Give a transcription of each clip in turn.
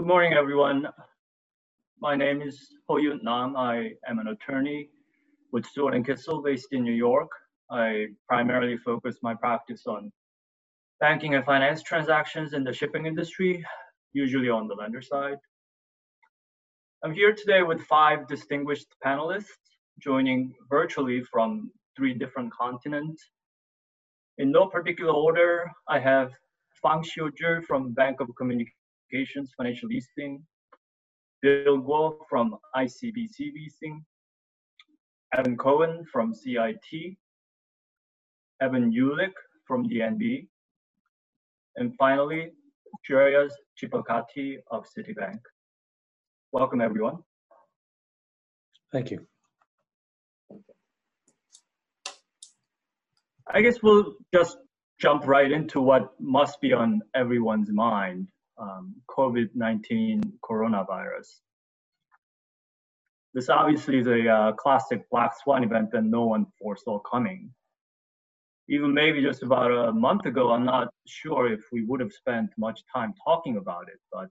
Good morning, everyone. My name is Ho Yun Nam. I am an attorney with Seward and Kissel based in New York. I primarily focus my practice on banking and finance transactions in the shipping industry, usually on the lender side. I'm here today with five distinguished panelists joining virtually from three different continents. In no particular order, I have Fang Xiuzhi from Bank of Communications Financial Leasing, Bill Guo from ICBC Leasing, Evan Cohen from CIT, Evan Ulick from DNB, and finally, Shreyas Chipalkatti of Citibank. Welcome, everyone. Thank you. I guess we'll just jump right into what must be on everyone's mind um, COVID 19 coronavirus. This obviously is a uh, classic black swan event that no one foresaw coming. Even maybe just about a month ago, I'm not sure if we would have spent much time talking about it, but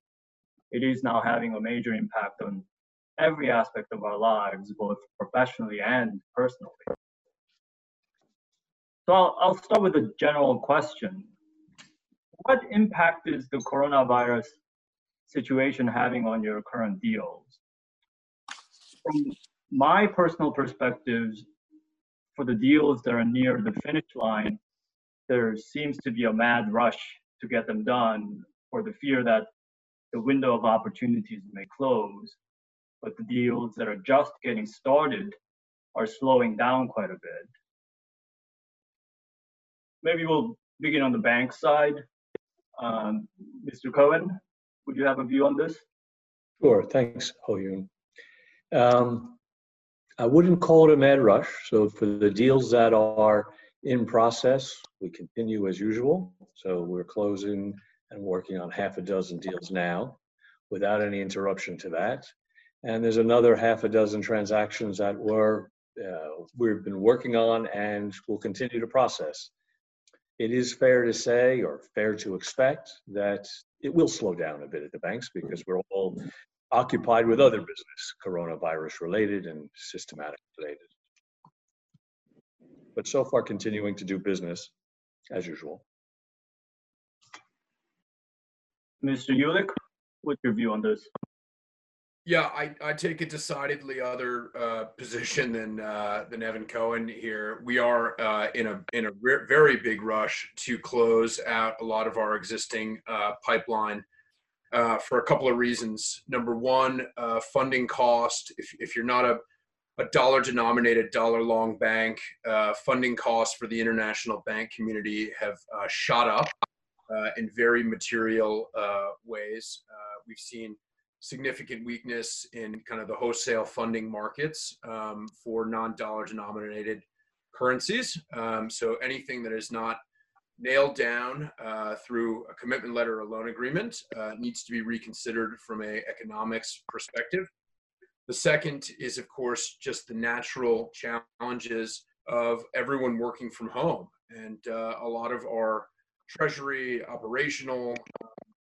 it is now having a major impact on every aspect of our lives, both professionally and personally. So I'll, I'll start with a general question. What impact is the coronavirus situation having on your current deals? From my personal perspectives, for the deals that are near the finish line, there seems to be a mad rush to get them done for the fear that the window of opportunities may close, but the deals that are just getting started are slowing down quite a bit. Maybe we'll begin on the bank side. Um, Mr. Cohen, would you have a view on this? Sure, thanks, Hoyun. Um, I wouldn't call it a mad rush. So for the deals that are in process, we continue as usual. So we're closing and working on half a dozen deals now without any interruption to that. And there's another half a dozen transactions that we're, uh, we've been working on and will continue to process. It is fair to say or fair to expect that it will slow down a bit at the banks because we're all occupied with other business, coronavirus related and systematic related. But so far, continuing to do business as usual. Mr. Ulick, what's your view on this? Yeah, I, I take a decidedly other uh, position than uh, than Evan Cohen here. We are uh, in a in a re- very big rush to close out a lot of our existing uh, pipeline uh, for a couple of reasons. Number one, uh, funding cost. If if you're not a a dollar denominated, dollar long bank, funding costs for the international bank community have shot up in very material ways. we've seen significant weakness in kind of the wholesale funding markets um, for non-dollar denominated currencies. Um, so anything that is not nailed down uh, through a commitment letter or loan agreement uh, needs to be reconsidered from a economics perspective. The second is, of course, just the natural challenges of everyone working from home. And uh, a lot of our treasury, operational,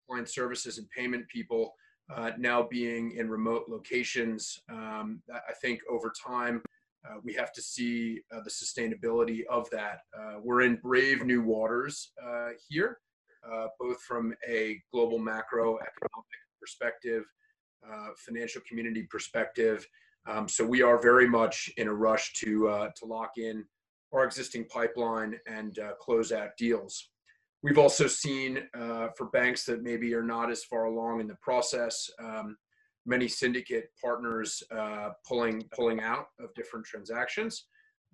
client services, and payment people uh, now being in remote locations. Um, I think over time, uh, we have to see uh, the sustainability of that. Uh, we're in brave new waters uh, here, uh, both from a global macroeconomic perspective, financial community perspective. Um, so we are very much in a rush to to lock in our existing pipeline and close out deals. We've also seen uh, for banks that maybe are not as far along in the process, um, many syndicate partners uh, pulling pulling out of different transactions.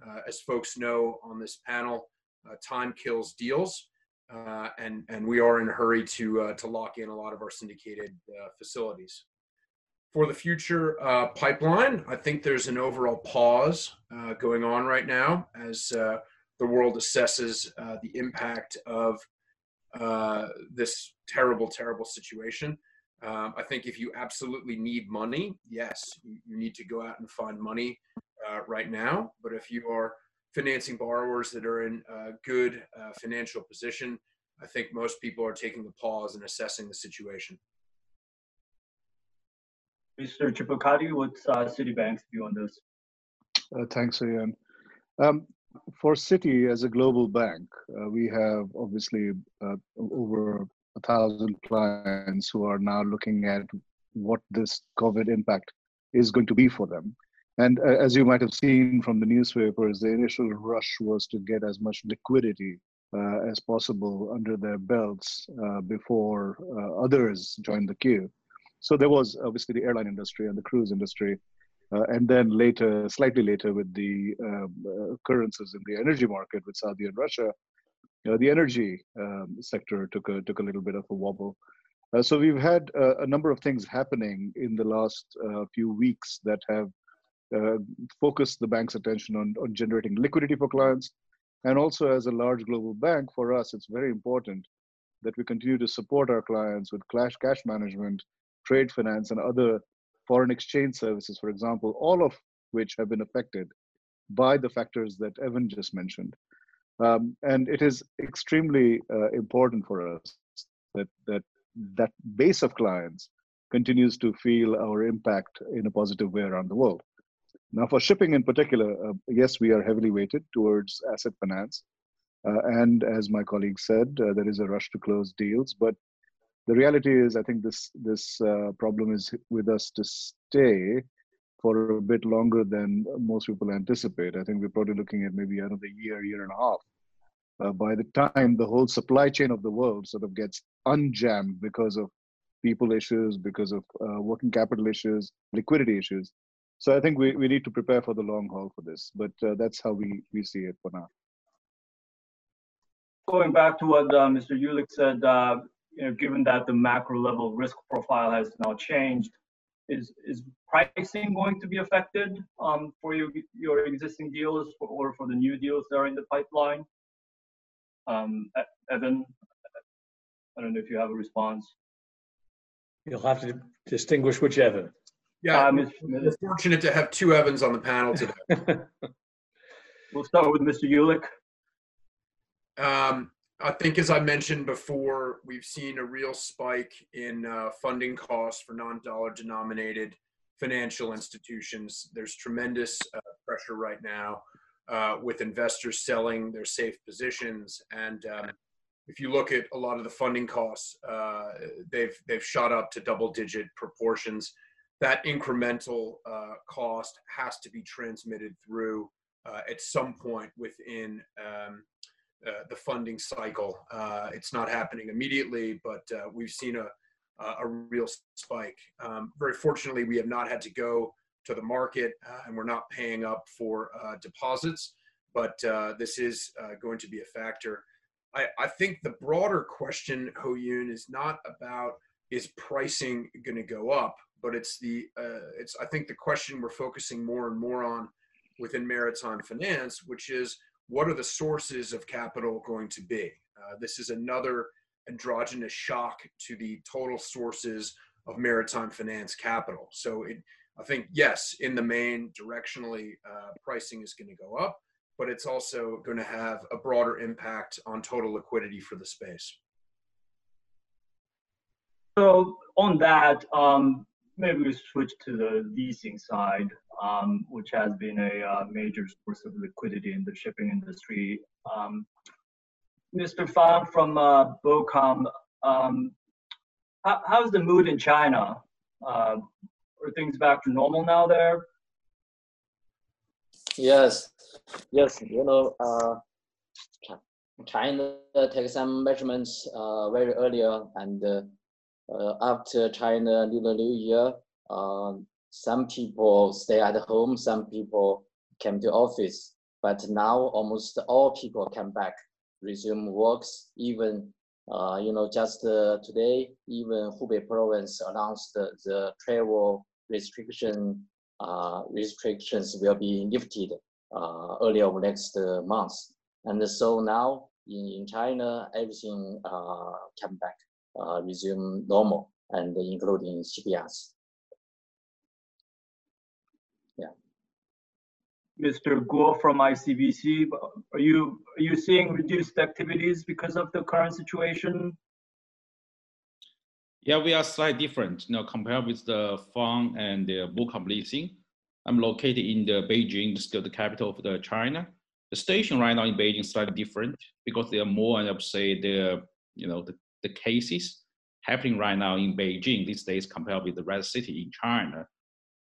Uh, as folks know on this panel, uh, time kills deals, uh, and and we are in a hurry to uh, to lock in a lot of our syndicated facilities. For the future pipeline, I think there's an overall pause going on right now as the world assesses the impact of uh, this terrible, terrible situation. Um, I think if you absolutely need money, yes, you, you need to go out and find money uh, right now. But if you are financing borrowers that are in a good uh, financial position, I think most people are taking a pause and assessing the situation. Mr. Chipalkatti, what's uh, Citibank's view on this? Uh, thanks, Ian. Um, for Citi as a global bank, uh, we have obviously uh, over a thousand clients who are now looking at what this COVID impact is going to be for them. And uh, as you might have seen from the newspapers, the initial rush was to get as much liquidity uh, as possible under their belts uh, before uh, others joined the queue. So there was obviously the airline industry and the cruise industry. Uh, and then later, slightly later, with the um, occurrences in the energy market with Saudi and Russia, the energy um, sector took a took a little bit of a wobble. Uh, so we've had uh, a number of things happening in the last uh, few weeks that have focused the bank's attention on, on generating liquidity for clients. And also as a large global bank, for us, it's very important that we continue to support our clients with cash, cash management, trade finance, and other foreign exchange services, for example, all of which have been affected by the factors that Evan just mentioned. Um, and it is extremely uh, important for us that, that that base of clients continues to feel our impact in a positive way around the world. Now, for shipping in particular, uh, yes, we are heavily weighted towards asset finance. Uh, and as my colleague said, uh, there is a rush to close deals. But the reality is, I think this, this uh, problem is with us to stay for a bit longer than most people anticipate. I think we're probably looking at maybe another year, year and a half uh, by the time the whole supply chain of the world sort of gets unjammed because of people issues, because of uh, working capital issues, liquidity issues. So I think we, we need to prepare for the long haul for this, but uh, that's how we, we see it for now. Going back to what uh, Mr. Ulick said, uh, you know, given that the macro level risk profile has now changed, is is pricing going to be affected um, for your your existing deals for, or for the new deals that are in the pipeline? Um, Evan, I don't know if you have a response. You'll have to distinguish which Evan. Yeah, um, we're fortunate to have two Evans on the panel today. we'll start with Mr. Ulick. Um, I think, as I mentioned before, we've seen a real spike in uh, funding costs for non-dollar denominated financial institutions. There's tremendous uh, pressure right now uh, with investors selling their safe positions. And um, if you look at a lot of the funding costs, uh, they've they've shot up to double digit proportions. That incremental uh, cost has to be transmitted through uh, at some point within um, uh, the funding cycle. Uh, it's not happening immediately, but we've seen a a real spike. Um, very fortunately, we have not had to go to the market uh, and we're not paying up for uh, deposits, but uh, this is going to be a factor. I, I think the broader question, Ho Yoon, is not about is pricing going to go up, but it's the it's I think the question we're focusing more and more on within maritime finance, which is what are the sources of capital going to be? Uh, this is another androgynous shock to the total sources of maritime finance capital. So it, I think yes, in the main, directionally, uh, pricing is going to go up, but it's also going to have a broader impact on total liquidity for the space. So on that, um, maybe we switch to the leasing side, um, which has been a uh, major source of liquidity in the shipping industry. Um, Mr. Fan from uh, BOCOM, um, how, how's the mood in China? Uh, are things back to normal now there? Yes, yes. You know, uh, China take some measurements uh, very earlier, and uh, uh, after China Lunar New Year, uh, some people stay at home, some people came to office, but now almost all people come back, resume works. Even uh, you know, just uh, today, even Hubei province announced the, the travel restriction uh, restrictions will be lifted uh, early of next uh, month. And so now in, in China, everything uh, come back, uh, resume normal, and including CPS. Mr. Guo from ICBC, are you are you seeing reduced activities because of the current situation? Yeah, we are slightly different, you know, compared with the Fang and the BOCOM leasing. I'm located in the Beijing, still the capital of the China. The station right now in Beijing is slightly different because there are more, I would say, the you know the, the cases happening right now in Beijing these days compared with the rest city in China.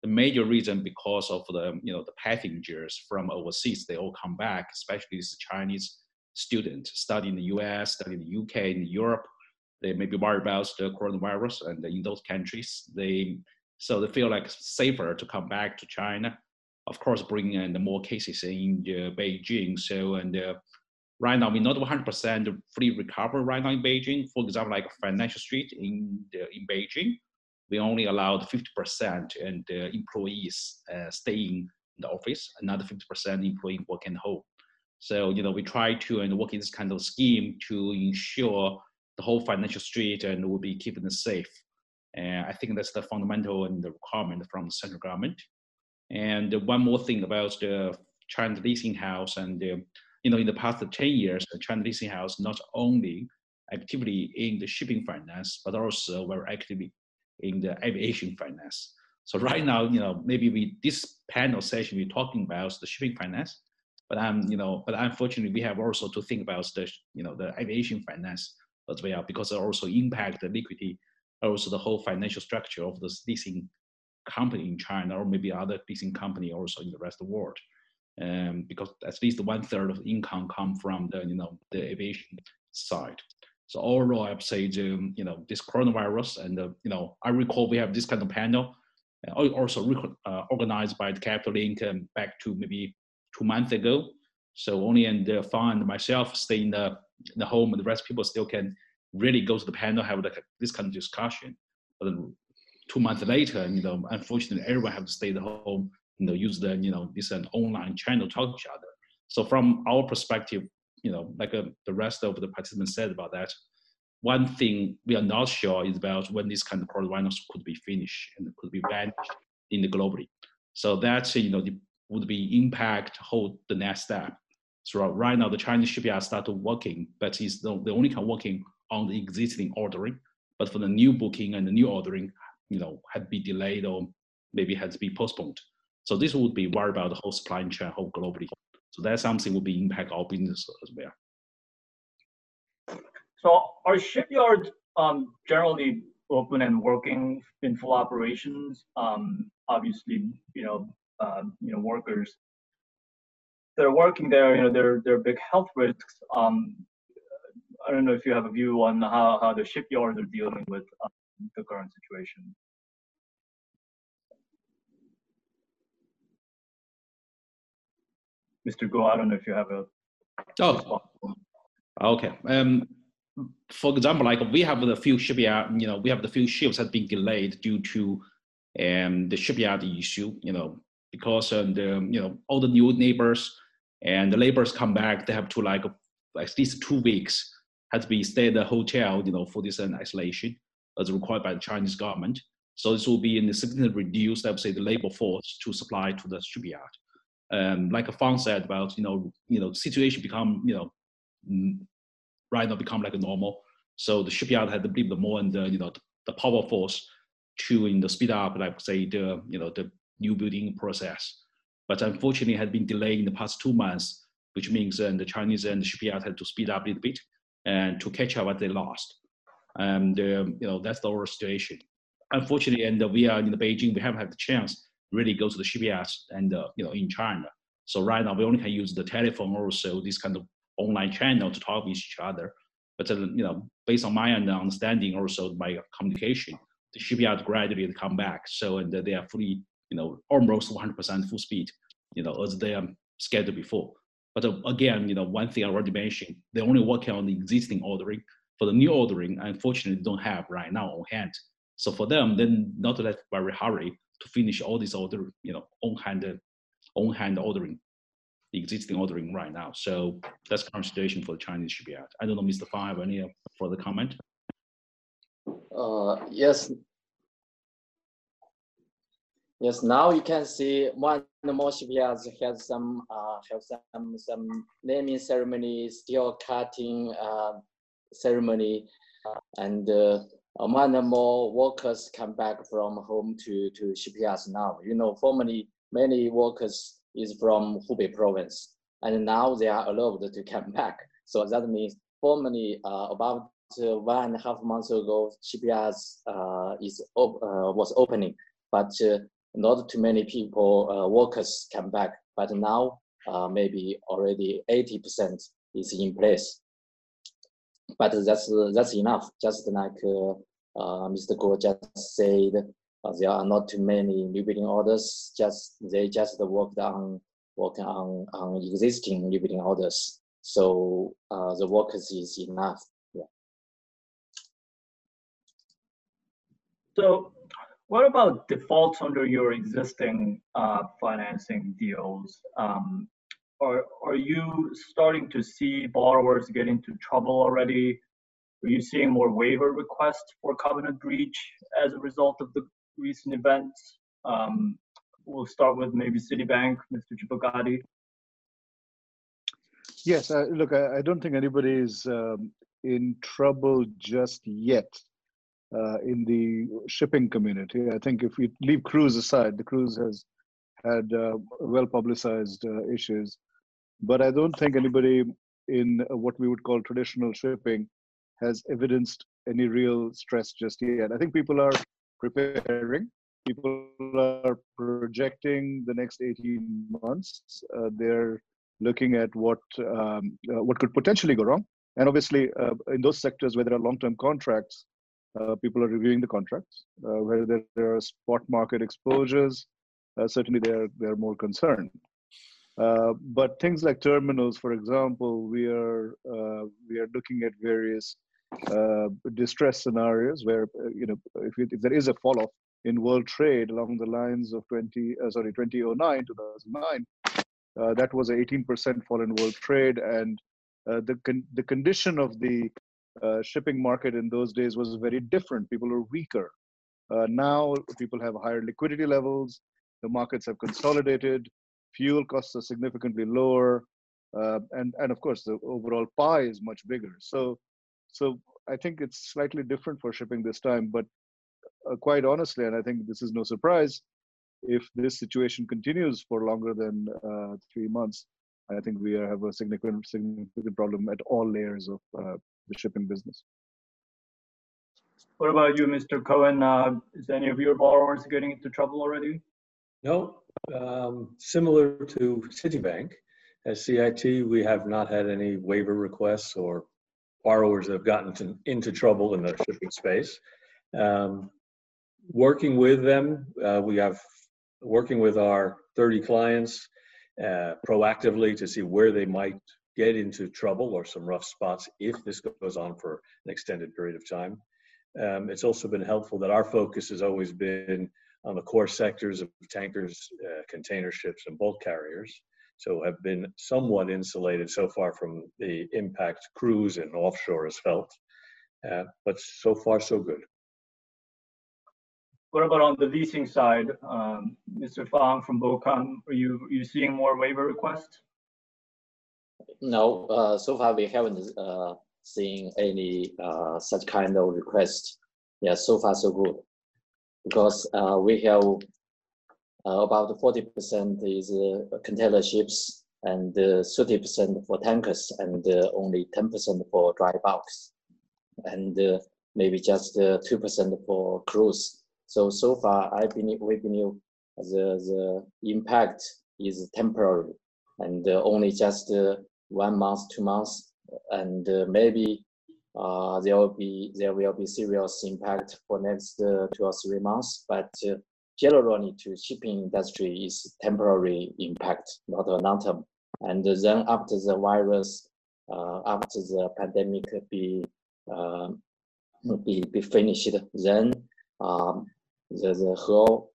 The major reason because of the you know the passengers from overseas they all come back, especially these Chinese students studying in the U.S., studying in the U.K., in Europe. They may be worried about the coronavirus, and in those countries they so they feel like safer to come back to China. Of course, bringing in the more cases in uh, Beijing. So and uh, right now we're not 100% fully recovered right now in Beijing. For example, like Financial Street in the, in Beijing, we only allowed 50% and uh, employees uh, staying in the office, another 50% employee working at home. So you know we try to and work in this kind of scheme to ensure the whole financial street and will be keeping it safe. And I think that's the fundamental and the requirement from the central government. And one more thing about the China leasing house and the, you know in the past 10 years, the China leasing house not only actively in the shipping finance, but also very actively in the aviation finance. So right now, you know, maybe we this panel session we're talking about the shipping finance, but I'm, you know, but unfortunately we have also to think about the, you know, the aviation finance as well because it also impact the liquidity, also the whole financial structure of the leasing company in China or maybe other leasing company also in the rest of the world. Um, because at least one third of income come from the, you know, the aviation side. So overall, I'd say you know, this coronavirus and, the, you know, I recall we have this kind of panel uh, also uh, organized by the Capital Link um, back to maybe two months ago. So only and the fund myself stay in the, in the home and the rest people still can really go to the panel, have like this kind of discussion. But two months later, you know, unfortunately, everyone have to stay at home, you know, use the, you know, this an online channel to talk to each other. So from our perspective, you know, like uh, the rest of the participants said about that, one thing we are not sure is about when this kind of coronavirus could be finished and could be banned in the globally. So that, you know, would be impact hold the next step. So right now, the Chinese shipyard started working, but it's the, the only can working on the existing ordering. But for the new booking and the new ordering, you know, had to be delayed or maybe had to be postponed. So this would be worry about the whole supply chain whole globally. So that's something would be impact our business as well. So are shipyards um, generally open and working in full operations? Um, obviously, you know, uh, you know, workers that are working there, you know, there there are big health risks. Um, I don't know if you have a view on how, how the shipyards are dealing with um, the current situation. Mr. Guo, I don't know if you have a. Oh, okay. Um, for example, like we have the few shipyard, you know, we have the few ships that been delayed due to um, the shipyard issue, you know, because um, the, you know, all the new neighbors and the laborers come back, they have to like at least two weeks had to be stay at the hotel, you know, for this uh, isolation as required by the Chinese government. So this will be in significantly reduced, I would say, the labor force to supply to the shipyard. Um, like Fang said about, you know, you know, situation become, you know, right now become like a normal. So the shipyard had to be the more and the, you know, the, power force to in the speed up, like say the, you know, the new building process. But unfortunately, had been delayed in the past two months, which means uh, the Chinese and the shipyard had to speed up a little bit and to catch up what they lost. And um, you know that's the whole situation. Unfortunately, and we are in Beijing, we haven't had the chance really go to the shipyards and uh, you know in China. So right now we only can use the telephone or so this kind of online channel to talk with each other. But uh, you know, based on my understanding, also my communication, the shipyard gradually come back. So and they are fully, you know, almost 100% full speed, you know, as they are scheduled before. But uh, again, you know, one thing I already mentioned, they're only working on the existing ordering. For the new ordering, unfortunately, don't have right now on hand. So for them, then not that very hurry to finish all this order, you know, on hand, on hand ordering, existing ordering right now. So that's the current situation for the Chinese shipyard. I don't know, Mr. Fang, have any further comment? Uh, yes, Yes, now you can see one more shipyards has some uh, have some some naming ceremony, steel cutting uh, ceremony, and uh, more and more workers come back from home to, to shipyards now. You know, formerly many workers is from Hubei province, and now they are allowed to come back. So that means formerly uh, about uh, one and a half months ago, shipyards uh, is op uh, was opening, but uh, not too many people, uh, workers come back. But now maybe already 80% is in place but that's that's enough. Just like uh, uh, Mr. Guo just said, uh, there are not too many new building orders. Just they just worked on working on on existing new building orders. So the workers is enough. Yeah. So what about defaults under your existing uh, financing deals? Um, are, are you starting to see borrowers get into trouble already? Are you seeing more waiver requests for covenant breach as a result of the recent events? Um, we'll start with maybe Citibank, Mr. Chipalkatti. Yes, look, I, I, don't think anybody is um, in trouble just yet uh, in the shipping community. I think if we leave cruise aside, the cruise has had uh, well publicized uh, issues. But I don't think anybody in what we would call traditional shipping has evidenced any real stress just yet. I think people are preparing. People are projecting the next 18 months. Uh, they're looking at what um, uh, what could potentially go wrong. And obviously, uh, in those sectors where there are long-term contracts, uh, people are reviewing the contracts. Uh, where there, there, are spot market exposures, uh, certainly they're they're more concerned. Uh, but things like terminals, for example, we are uh, we are looking at various uh, distress scenarios where uh, you know if, it, if there is a fall off in world trade along the lines of 20 uh, sorry 2009 2009 that was an 18% fall in world trade and the con- the condition of the shipping market in those days was very different. People were weaker. Now people have higher liquidity levels. The markets have consolidated fuel costs are significantly lower, uh, and and of course the overall pie is much bigger. So so I think it's slightly different for shipping this time, but uh, quite honestly, and I think this is no surprise, if this situation continues for longer than uh, three months, I think we have a significant significant problem at all layers of uh, the shipping business. What about you, Mr. Cohen? Uh, is any of your borrowers getting into trouble already? No, um, similar to Citibank, as CIT, we have not had any waiver requests or borrowers that have gotten to, into trouble in the shipping space. Um, working with them, uh, we have working with our 30 clients uh, proactively to see where they might get into trouble or some rough spots if this goes on for an extended period of time. Um, it's also been helpful that our focus has always been on the core sectors of tankers, uh, container ships, and bulk carriers. So have been somewhat insulated so far from the impact cruise and offshore has felt. Uh, but so far, so good. What about on the leasing side, um, Mr. Fang from BOCOM? Are you are you seeing more waiver requests? No, uh, so far we haven't uh, seen any uh, such kind of request. Yeah, so far so good because uh, we have uh, about 40% is uh, container ships and uh, 30% for tankers and uh, only 10% for dry bulks and uh, maybe just 2% for cruise. So, so far, I believe, we believe the, the impact is temporary and only just one month, two months, and maybe uh, there will be there will be serious impact for next uh, two or three months. But uh, generally, to shipping industry is temporary impact, not a long term. And then after the virus, uh, after the pandemic be uh, be be finished, then um, the the whole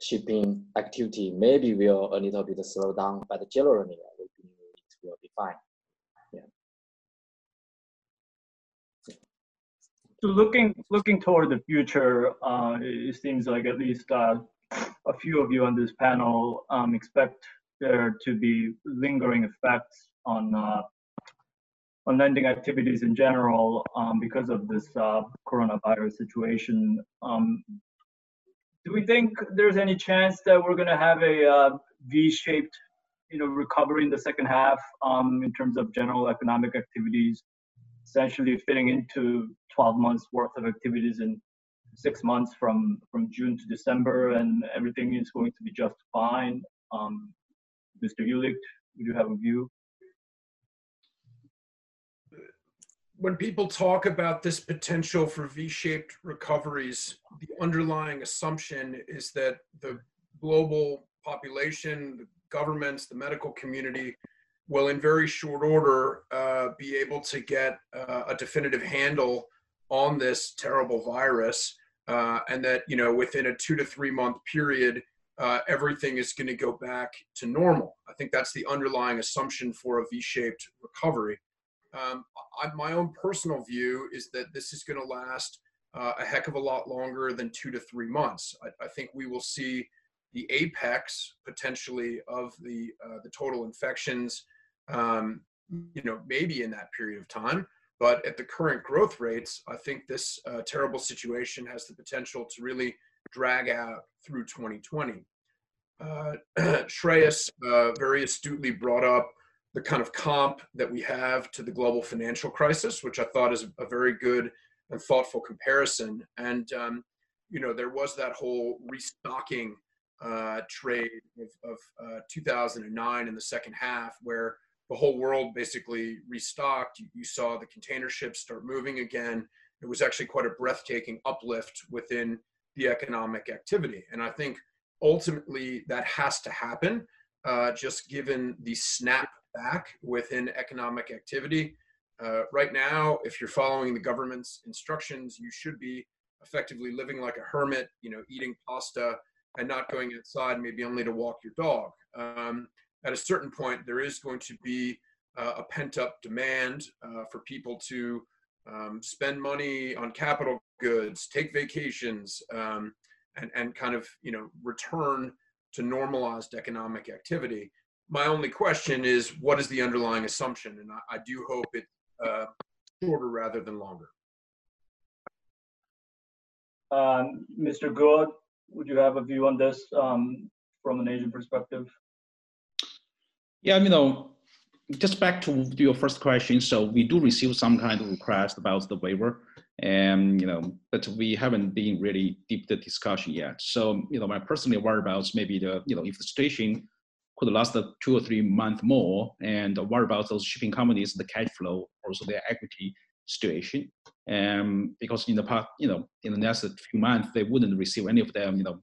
shipping activity maybe will a little bit slow down, but generally it will be fine. So looking looking toward the future, uh, it seems like at least uh, a few of you on this panel um, expect there to be lingering effects on uh, on lending activities in general um, because of this uh, coronavirus situation. Um, do we think there's any chance that we're going to have a uh, V-shaped, you know, recovery in the second half um, in terms of general economic activities, essentially fitting into 12 months worth of activities in six months from from June to December, and everything is going to be just fine? Um, Mr. Ulick, would you have a view? when people talk about this potential for V-shaped recoveries, the underlying assumption is that the global population, the governments, the medical community will in very short order uh, be able to get uh, a definitive handle on this terrible virus uh, and that you know within a two to three month period uh, everything is going to go back to normal i think that's the underlying assumption for a v-shaped recovery um, I, my own personal view is that this is going to last uh, a heck of a lot longer than two to three months. I, I think we will see the apex potentially of the uh, the total infections, um, you know, maybe in that period of time. But at the current growth rates, I think this uh, terrible situation has the potential to really drag out through 2020. Uh, Shreyas uh, very astutely brought up the kind of comp that we have to the global financial crisis, which I thought is a very good and thoughtful comparison. And um, you know, there was that whole restocking uh, trade of, of uh, 2009 in the second half, where the whole world basically restocked. You, saw the container ships start moving again. It was actually quite a breathtaking uplift within the economic activity. And I think ultimately that has to happen, uh, just given the snap back within economic activity. Uh, right now, if you're following the government's instructions, you should be effectively living like a hermit, you know, eating pasta and not going outside, maybe only to walk your dog. Um, at a certain point, there is going to be uh, a pent up demand uh, for people to um, spend money on capital goods, take vacations, um, and, and kind of, you know, return to normalized economic activity. My only question is what is the underlying assumption? And i, I do hope it uh, shorter rather than longer. Um, mr Guo would you have a view on this um, from an asian perspective yeah you know just back to your first question so we do receive some kind of request about the waiver and you know but we haven't been really deep the discussion yet so you know my personally worry about maybe the you know if the situation could last two or three months more. And worry about those shipping companies, the cash flow, also their equity situation? Um, because in the past, you know, in the next few months, they wouldn't receive any of them, you know,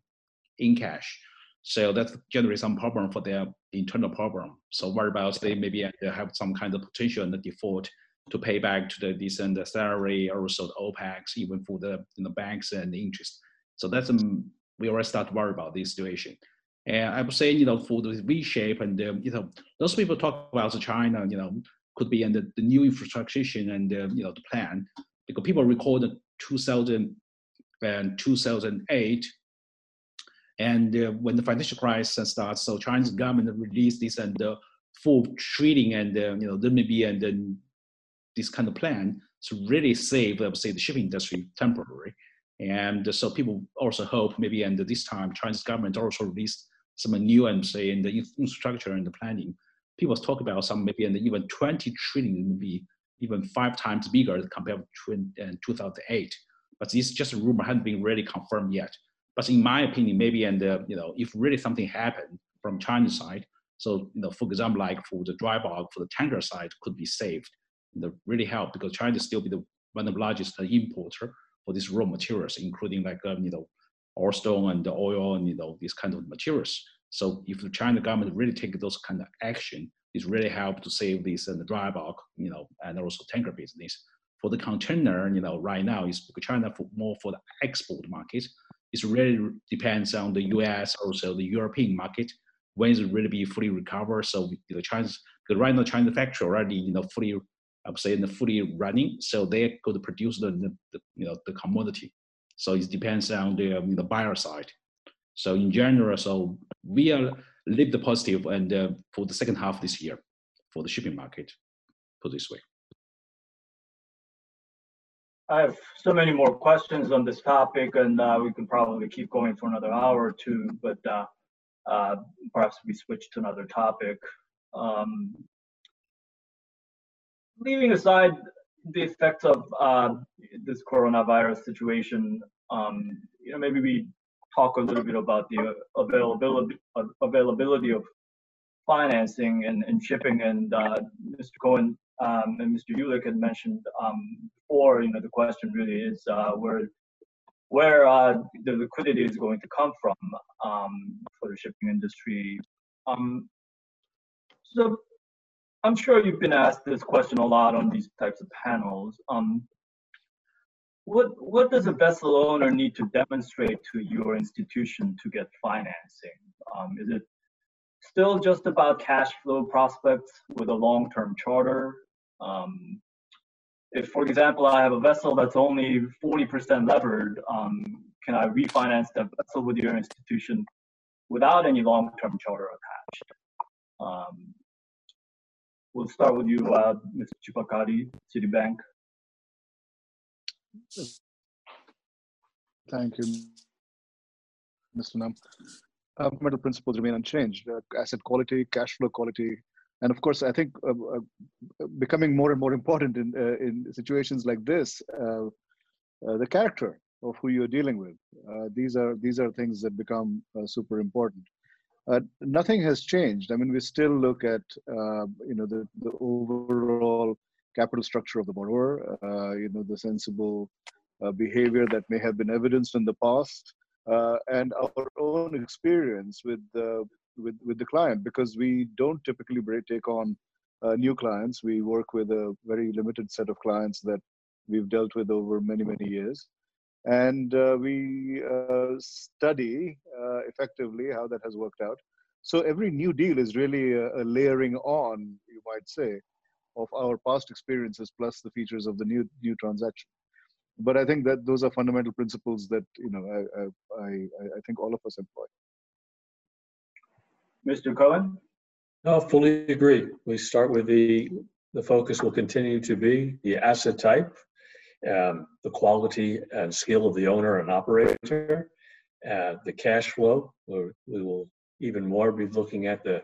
in cash. So that generates some problem for their internal problem. So what about they maybe have some kind of potential the default to pay back to the decent salary, also the OPEX, even for the know, banks and the interest. So that's um, we already start to worry about this situation. And I would say, you know, for the V shape and, um, you know, those people talk about China, you know, could be in the, the new infrastructure and, uh, you know, the plan. Because people recall the 2000 and 2008, and uh, when the financial crisis starts, so Chinese government released this and uh, full trading and, uh, you know, there may be and then this kind of plan to really save, would say, the shipping industry temporarily. And so people also hope maybe, and this time Chinese government also released some new and say in the infrastructure and the planning. People talk about some maybe and even 20 trillion, maybe even five times bigger compared to 2008. But this just a rumor hasn't been really confirmed yet. But in my opinion, maybe and uh, you know if really something happened from China's side, so you know for example like for the dry bulk for the tanker side could be saved, you really help because China still be the one of the largest importer for these raw materials, including like um, you know ore stone and the oil and you know these kind of materials. So if the China government really take those kind of action, it really help to save this and the dry bulk, you know, and also tanker business. For the container, you know, right now is China for more for the export market. It really depends on the U.S. also the European market when it really be fully recovered. So know, China's because right now China factory already you know fully I'm saying the fully running, so they could produce the, the, the you know the commodity. So it depends on the, um, the buyer side. So in general, so we are leave the positive and uh, for the second half this year for the shipping market, put this way. I have so many more questions on this topic, and uh, we can probably keep going for another hour or two, but uh, uh, perhaps we switch to another topic. Um, leaving aside the effects of uh, this coronavirus situation, um, you know, maybe we talk a little bit about the availability availability of financing and, and shipping. And uh, Mr. Cohen um, and Mr. Ulick had mentioned um, before, you know, the question really is uh, where where uh, the liquidity is going to come from um, for the shipping industry. Um, so I'm sure you've been asked this question a lot on these types of panels. Um, what what does a vessel owner need to demonstrate to your institution to get financing? Um, is it still just about cash flow prospects with a long-term charter? Um, if, for example, I have a vessel that's only 40% levered, um, can I refinance that vessel with your institution without any long-term charter attached? Um, we'll start with you, uh, Mr. Chipalkatti, Citibank. Thank you, Mr. Nam. Fundamental principles remain unchanged. Uh, asset quality, cash flow quality, and of course, I think uh, uh, becoming more and more important in uh, in situations like this, uh, the character of who you're dealing with. these are these are things that become super important. nothing has changed. I mean, we still look at you know the the overall capital structure of the borrower. you know the sensible behavior that may have been evidenced in the past. Uh, and our own experience with the with, with the client because we don't typically take on uh, new clients. We work with a very limited set of clients that we've dealt with over many, many years. And uh, we uh, study uh, effectively how that has worked out. So every new deal is really a, a, layering on, you might say, of our past experiences plus the features of the new new transaction. But I think that those are fundamental principles that you know I I, I think all of us employ. Mr. Cohen? No, fully agree. We start with the, the focus will continue to be the asset type, um, the quality and skill of the owner and operator, uh, the cash flow. We will even more be looking at the,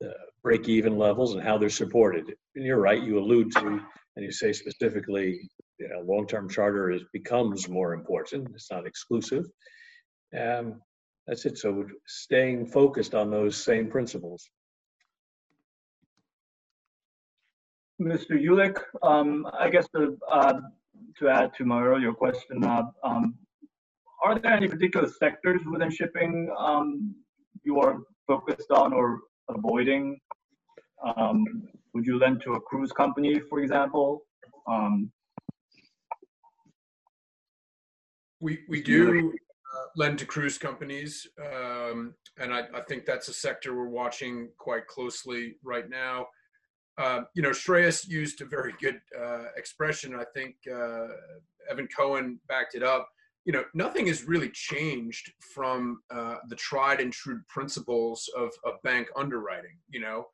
the break even levels and how they're supported. And you're right, you allude to, and you say specifically, you know, long term charter is, becomes more important, it's not exclusive. Um, that's it. So staying focused on those same principles. Mr. Ulick, um, I guess to, uh, to add to my earlier question, uh, um, are there any particular sectors within shipping um, you are focused on or avoiding? Um, would you lend to a cruise company, for example? Um, we we do lend to cruise companies, um, and I, I, think that's a sector we're watching quite closely right now. Uh, you know, Shreyas used a very good uh, expression. I think uh, Evan Cohen backed it up. You know, nothing has really changed from uh, the tried and true principles of, of bank underwriting. You know,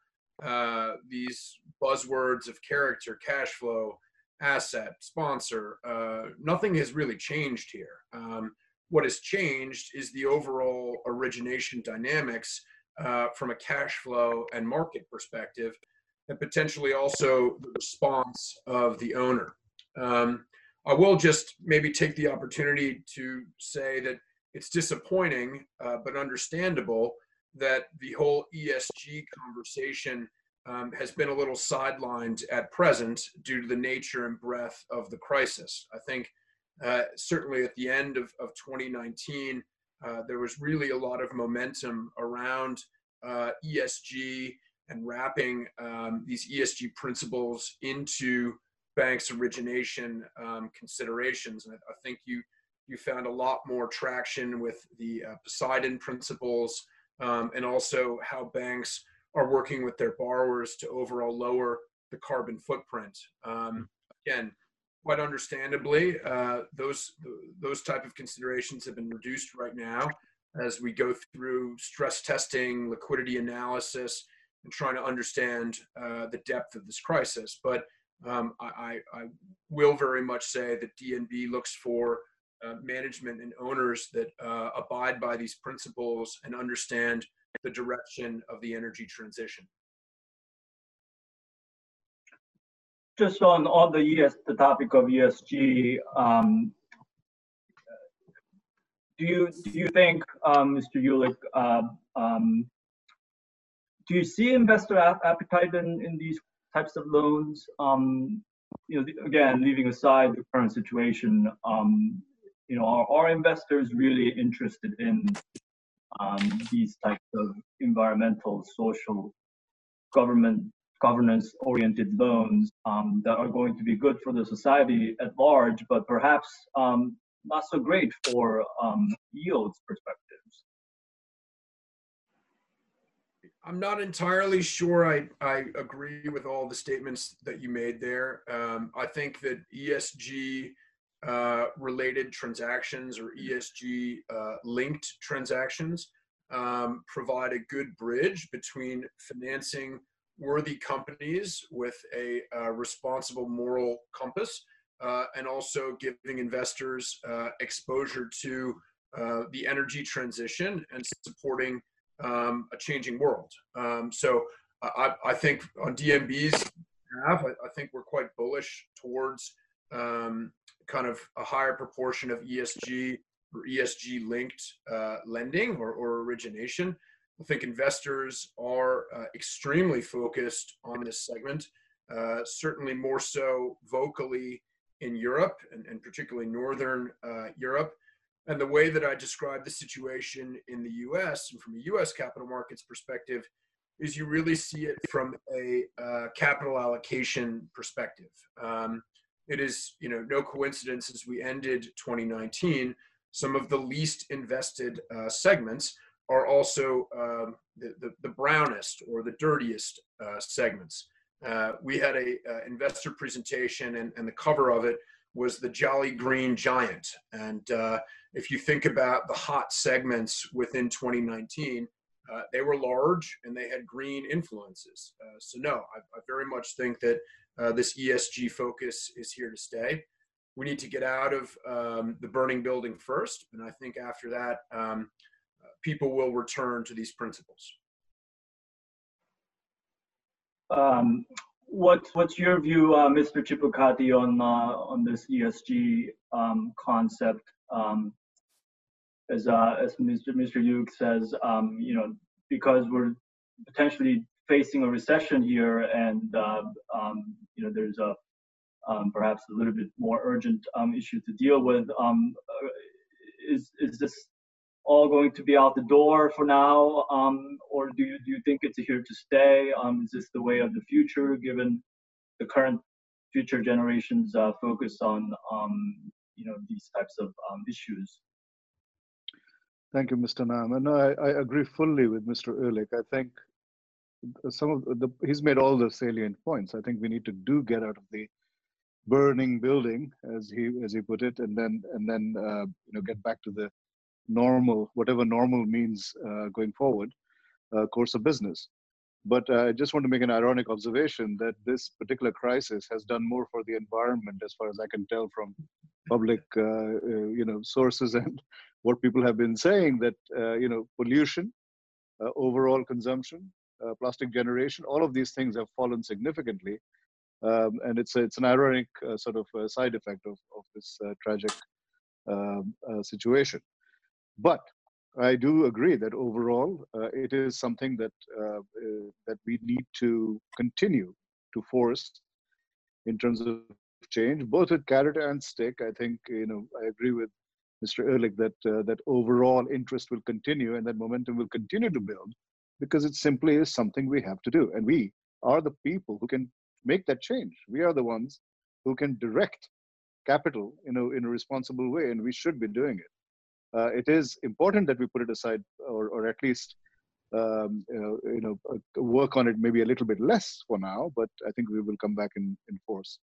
uh, these buzzwords of character, cash flow, asset, sponsor. nothing has really changed here. Um, what has changed is the overall origination dynamics uh, from a cash flow and market perspective, and potentially also the response of the owner. Um, I will just maybe take the opportunity to say that it's disappointing, uh, but understandable, that the whole ESG conversation um, has been a little sidelined at present due to the nature and breadth of the crisis. I think uh, certainly at the end of, of 2019, uh, there was really a lot of momentum around uh, ESG and wrapping um, these ESG principles into banks' origination um, considerations. And I, I, think you you found a lot more traction with the uh, Poseidon principles um, and also how banks are working with their borrowers to overall lower the carbon footprint. Um, again, quite understandably, uh, those those type of considerations have been reduced right now as we go through stress testing, liquidity analysis, and trying to understand uh, the depth of this crisis. But Um, I, I, will very much say that DNB looks for uh, management and owners that uh, abide by these principles and understand the direction of the energy transition. Just on on the ES, the topic of ESG, um, do you do you think, um, Mr. Ulick, uh, um, do you see investor appetite in, in these types of loans? Um, you know, again, leaving aside the current situation, um, you know, are, are investors really interested in um, these types of environmental, social, government governance oriented loans um, that are going to be good for the society at large, but perhaps um, not so great for um, yields perspectives. I'm not entirely sure I, I agree with all the statements that you made there. Um, I think that ESG uh, related transactions or ESG uh, linked transactions um, provide a good bridge between financing worthy companies with a uh, responsible moral compass uh, and also giving investors uh, exposure to uh, the energy transition and supporting um, a changing world. Um, so I, I, think on DNB's behalf, I, I, think we're quite bullish towards um, kind of a higher proportion of ESG or ESG linked uh, lending or, or, origination. I think investors are uh, extremely focused on this segment, uh, certainly more so vocally in Europe and, and particularly Northern uh, Europe. And the way that I describe the situation in the US and from a US capital markets perspective is you really see it from a uh, capital allocation perspective. Um, it is, you know, no coincidence as we ended 2019, some of the least invested uh, segments are also um, the, the, the, brownest or the dirtiest uh, segments. Uh, we had a uh, investor presentation and, and the cover of it was the Jolly Green Giant. And uh, if you think about the hot segments within 2019, uh, they were large and they had green influences. Uh, so no, I, I, very much think that uh, this ESG focus is here to stay. We need to get out of um, the burning building first, and I think after that, um, people will return to these principles. Um, what's what's your view, uh, Mr. Chipalkatti, on uh, on this ESG um, concept? Um, as uh, as Mr. Mr. Ulick says, um, you know, because we're potentially facing a recession here, and uh, um, you know, there's a um, perhaps a little bit more urgent issue to deal with. Uh, is is this all going to be out the door for now, um, or do you do you think it's here to stay? Um, is this the way of the future, given the current future generations uh, focus on um, you know these types of um, issues? Thank you, Mr. Nam. And I, I agree fully with Mr. Ulick. I think some of the he's made all the salient points. I think we need to do get out of the burning building, as he as he put it, and then and then uh, you know get back to the normal, whatever normal means uh, going forward, uh, course of business. But uh, I just want to make an ironic observation that this particular crisis has done more for the environment, as far as I can tell from public, you know, sources and what people have been saying that you know pollution, overall consumption, uh, plastic generation, all of these things have fallen significantly. Um, and it's, it's an ironic uh, sort of uh, side effect of, of this tragic um, situation. But I do agree that overall uh, it is something that uh, uh, that we need to continue to force in terms of change, both with carrot and stick. I think you know I agree with Mr. Ulick that uh, that overall interest will continue and that momentum will continue to build because it simply is something we have to do, and we are the people who can make that change. We are the ones who can direct capital you know in a responsible way, and we should be doing it uh, it is important that we put it aside or, or at least um, you know, you know uh, work on it maybe a little bit less for now, but I think we will come back in, in force.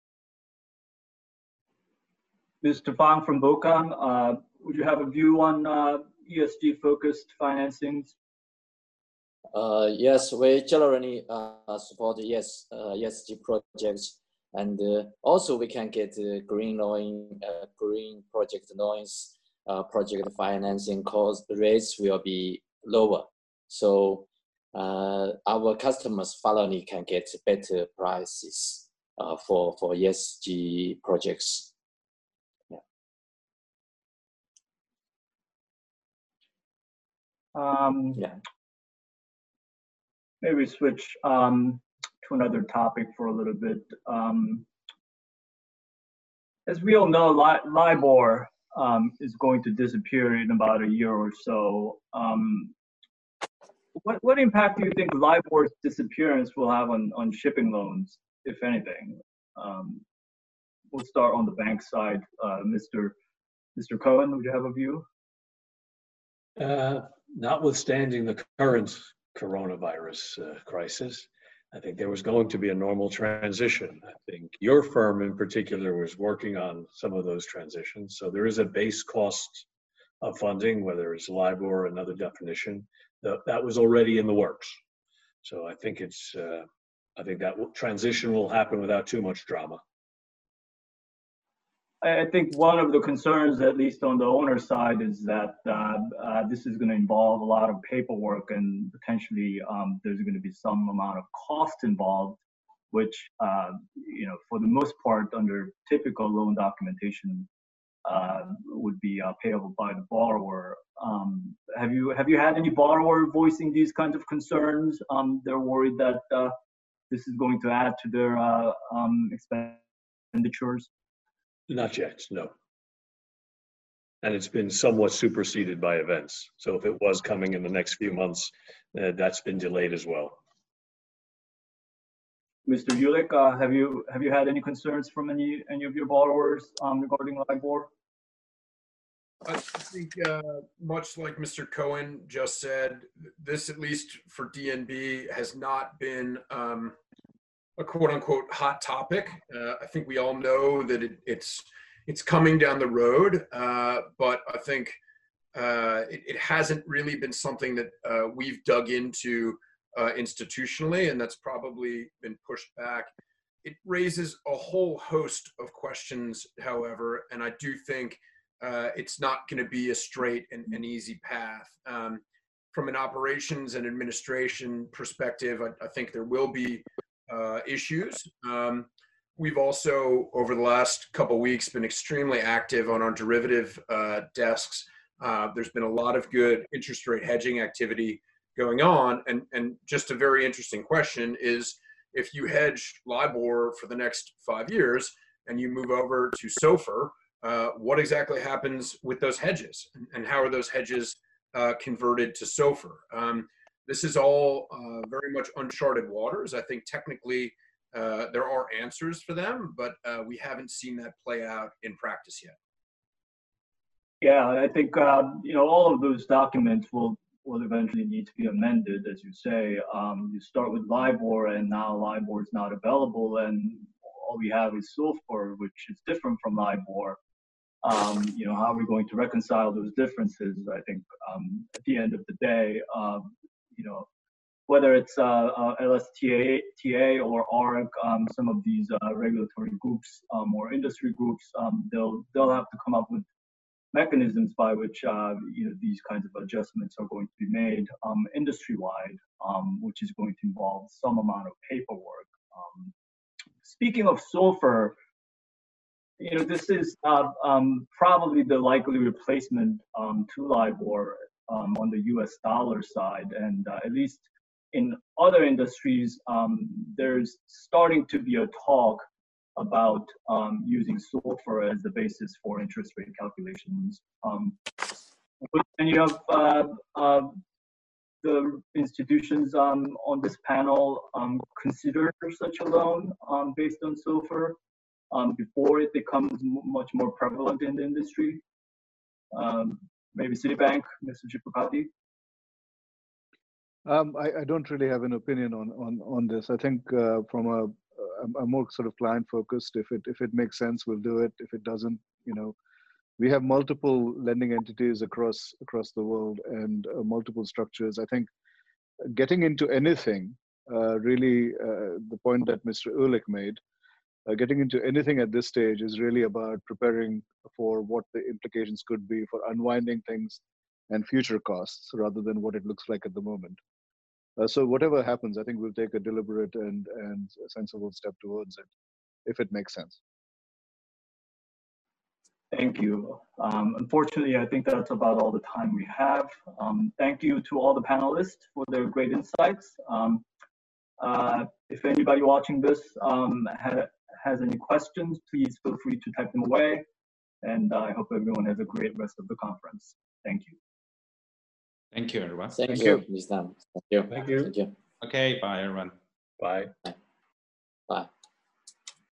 Mr. Fang from BOCOM, uh, would you have a view on uh, ESG focused financings? Uh, yes, we generally uh, support yes, ESG projects And uh, also we can get uh, green loan, uh, green project loans, uh, project financing cost rates will be lower. So uh, our customers finally can get better prices uh, for, for ESG projects. Yeah. Um, Yeah. maybe switch um, to another topic for a little bit. Um, as we all know, LIBOR um, is going to disappear in about a year or so. Um, what, what impact do you think LIBOR's disappearance will have on, on shipping loans, if anything? Um, we'll start on the bank side. Uh, Mr. Mr. Cohen, would you have a view? Uh, Notwithstanding the current coronavirus uh, crisis, I think there was going to be a normal transition. I think your firm in particular was working on some of those transitions. So there is a base cost of funding, whether it's LIBOR or another definition, that, that was already in the works. So I think it's, uh, I think that transition will happen without too much drama. I think one of the concerns, at least on the owner side, is that uh, uh, this is going to involve a lot of paperwork and potentially um, there's going to be some amount of cost involved, which, uh, you know, for the most part, under typical loan documentation, uh, would be uh, payable by the borrower. Um, have you have you had any borrower voicing these kinds of concerns? Um, they're worried that uh, this is going to add to their um, expenditures. Not yet, no. And it's been somewhat superseded by events. So if it was coming in the next few months, uh, that's been delayed as well. Mr. Ulick, uh, have you have you had any concerns from any any of your borrowers um, regarding LIBOR? I think, uh, much like Mr. Cohen just said, this, at least for DNB, has not been um, a quote unquote hot topic. Uh, I think we all know that it, it's it's coming down the road, uh, but I think uh, it, it hasn't really been something that uh, we've dug into uh, institutionally, and that's probably been pushed back. It raises a whole host of questions, however, and I do think uh, it's not going to be a straight and, easy path. Um, from an operations and administration perspective, I, I think there will be uh, issues. Um, we've also, over the last couple weeks, been extremely active on our derivative uh, desks. Uh, there's been a lot of good interest rate hedging activity going on, and and just a very interesting question is if you hedge LIBOR for the next five years and you move over to SOFR, uh, what exactly happens with those hedges, and, and how are those hedges uh, converted to SOFR? Um, this is all uh, very much uncharted waters. I think technically uh, there are answers for them, but uh, we haven't seen that play out in practice yet. Yeah, I think uh, you know all of those documents will will eventually need to be amended, as you say. Um, you start with LIBOR, and now LIBOR is not available, and all we have is SOFR, which is different from LIBOR. Um, you know, how are we going to reconcile those differences? I think um, at the end of the day, um, you know, whether it's uh, uh, LSTA TA or ARC, um, some of these uh, regulatory groups um, or industry groups, um, they'll they'll have to come up with mechanisms by which uh, you know these kinds of adjustments are going to be made um, industry-wide, um, which is going to involve some amount of paperwork. Um, speaking of SOFR, you know this is uh, um, probably the likely replacement to LIBOR um, on the U.S. dollar side, and uh, at least in other industries, there's starting to be a talk about um, using SOFR as the basis for interest rate calculations. Um, any of uh, uh, the institutions um, on this panel um, consider such a loan um, based on SOFR um, before it becomes much more prevalent in the industry? Maybe Citibank, Mr. Chipalkatti? Um, I, I, don't really have an opinion on on on this. I think uh, from a a, more sort of client focused. If it if it makes sense, we'll do it. If it doesn't, you know, we have multiple lending entities across across the world and uh, multiple structures. I think getting into anything, uh, really, uh, the point that Mr. Ulick made, uh, getting into anything at this stage is really about preparing for what the implications could be for unwinding things and future costs rather than what it looks like at the moment. Uh, so whatever happens, I think we'll take a deliberate and, and sensible step towards it if it makes sense. Thank you. Um, unfortunately, I think that's about all the time we have. Um, thank you to all the panelists for their great insights. Um, uh, if anybody watching this um, had, has any questions, please feel free to type them away. And I hope everyone has a great rest of the conference. Thank you. Thank you, everyone. Thank, Thank you, you. Thank you. Thank you. Thank you. Okay, bye, everyone. Bye. Bye.